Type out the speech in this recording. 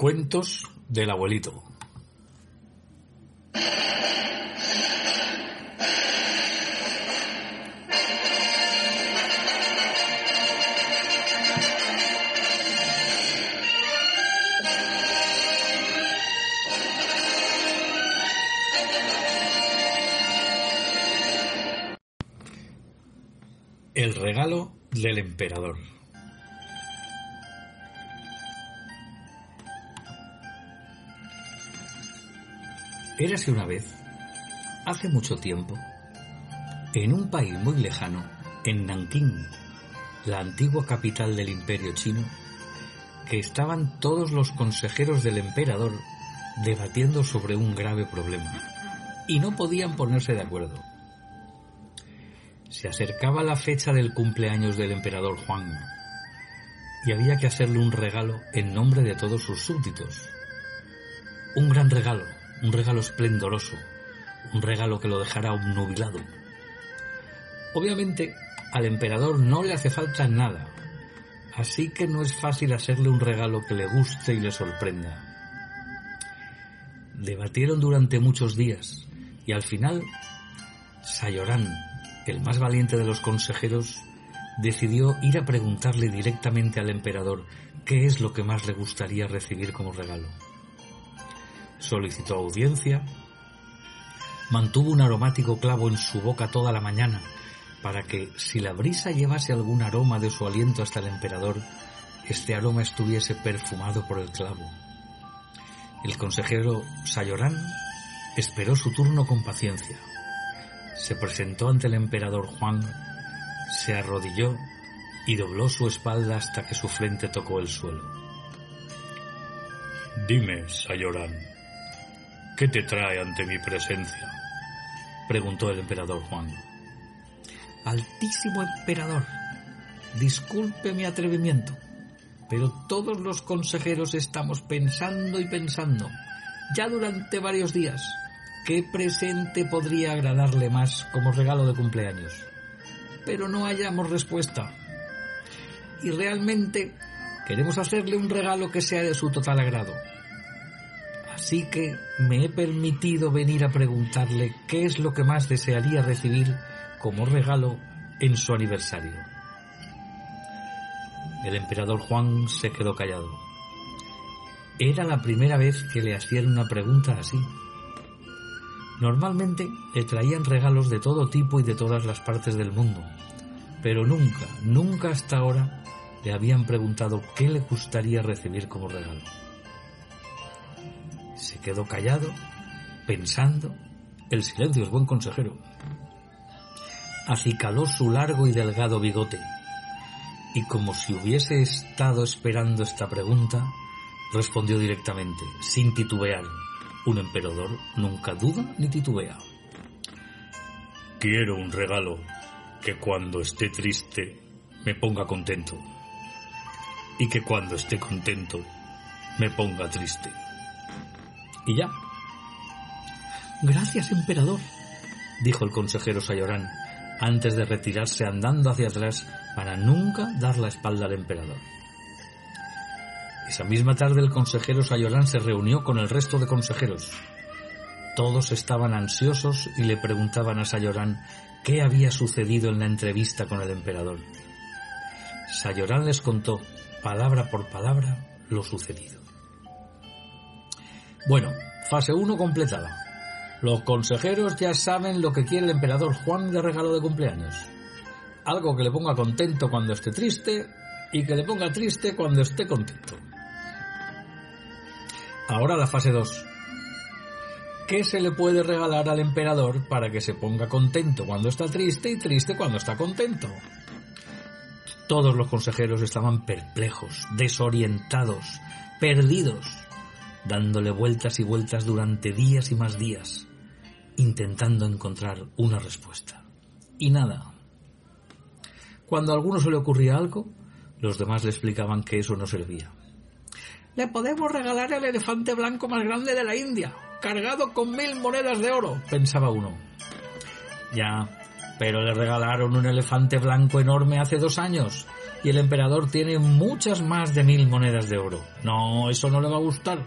Cuentos del abuelito. El regalo del emperador. Érase una vez, hace mucho tiempo, en un país muy lejano, en Nankín, la antigua capital del imperio chino, que estaban todos los consejeros del emperador debatiendo sobre un grave problema y no podían ponerse de acuerdo. Se acercaba la fecha del cumpleaños del emperador Juan y había que hacerle un regalo en nombre de todos sus súbditos. Un gran regalo, un regalo esplendoroso, un regalo que lo dejara obnubilado. Obviamente, al emperador no le hace falta nada, así que no es fácil hacerle un regalo que le guste y le sorprenda. Debatieron durante muchos días y al final Sayorán, el más valiente de los consejeros, decidió ir a preguntarle directamente al emperador qué es lo que más le gustaría recibir como regalo. Solicitó audiencia, mantuvo un aromático clavo en su boca toda la mañana para que, si la brisa llevase algún aroma de su aliento hasta el emperador, este aroma estuviese perfumado por el clavo. El consejero Sayorán esperó su turno con paciencia. Se presentó ante el emperador Juan, se arrodilló y dobló su espalda hasta que su frente tocó el suelo. Dime, Sayorán, ¿qué te trae ante mi presencia? preguntó el emperador Juan. Altísimo emperador, disculpe mi atrevimiento, pero todos los consejeros estamos pensando y pensando, ya durante varios días, qué presente podría agradarle más como regalo de cumpleaños. Pero no hallamos respuesta. Y realmente queremos hacerle un regalo que sea de su total agrado. Así que me he permitido venir a preguntarle qué es lo que más desearía recibir como regalo en su aniversario. El emperador Juan se quedó callado. Era la primera vez que le hacían una pregunta así. Normalmente le traían regalos de todo tipo y de todas las partes del mundo, pero nunca, nunca hasta ahora le habían preguntado qué le gustaría recibir como regalo. Se quedó callado, pensando. El silencio es buen consejero. Acicaló su largo y delgado bigote, y como si hubiese estado esperando esta pregunta, respondió directamente, sin titubear. Un emperador nunca duda ni titubea. Quiero un regalo que cuando esté triste me ponga contento y que cuando esté contento me ponga triste. Y ya. Gracias, emperador, dijo el consejero Sayorán, antes de retirarse andando hacia atrás para nunca dar la espalda al emperador. Esa misma tarde el consejero Sayorán se reunió con el resto de consejeros. Todos estaban ansiosos y le preguntaban a Sayorán qué había sucedido en la entrevista con el emperador. Sayorán les contó, palabra por palabra, lo sucedido. Bueno, fase 1 completada. Los consejeros ya saben lo que quiere el emperador Juan de regalo de cumpleaños. Algo que le ponga contento cuando esté triste y que le ponga triste cuando esté contento. Ahora la fase 2. ¿Qué se le puede regalar al emperador para que se ponga contento cuando está triste y triste cuando está contento? Todos los consejeros estaban perplejos, desorientados, perdidos, dándole vueltas y vueltas durante días y más días, intentando encontrar una respuesta. Y nada. Cuando a alguno se le ocurría algo, los demás le explicaban que eso no servía. Le podemos regalar el elefante blanco más grande de la India, cargado con mil monedas de oro, pensaba uno. Ya, pero le regalaron un elefante blanco enorme hace dos años. Y el emperador tiene muchas más de mil monedas de oro. No, eso no le va a gustar.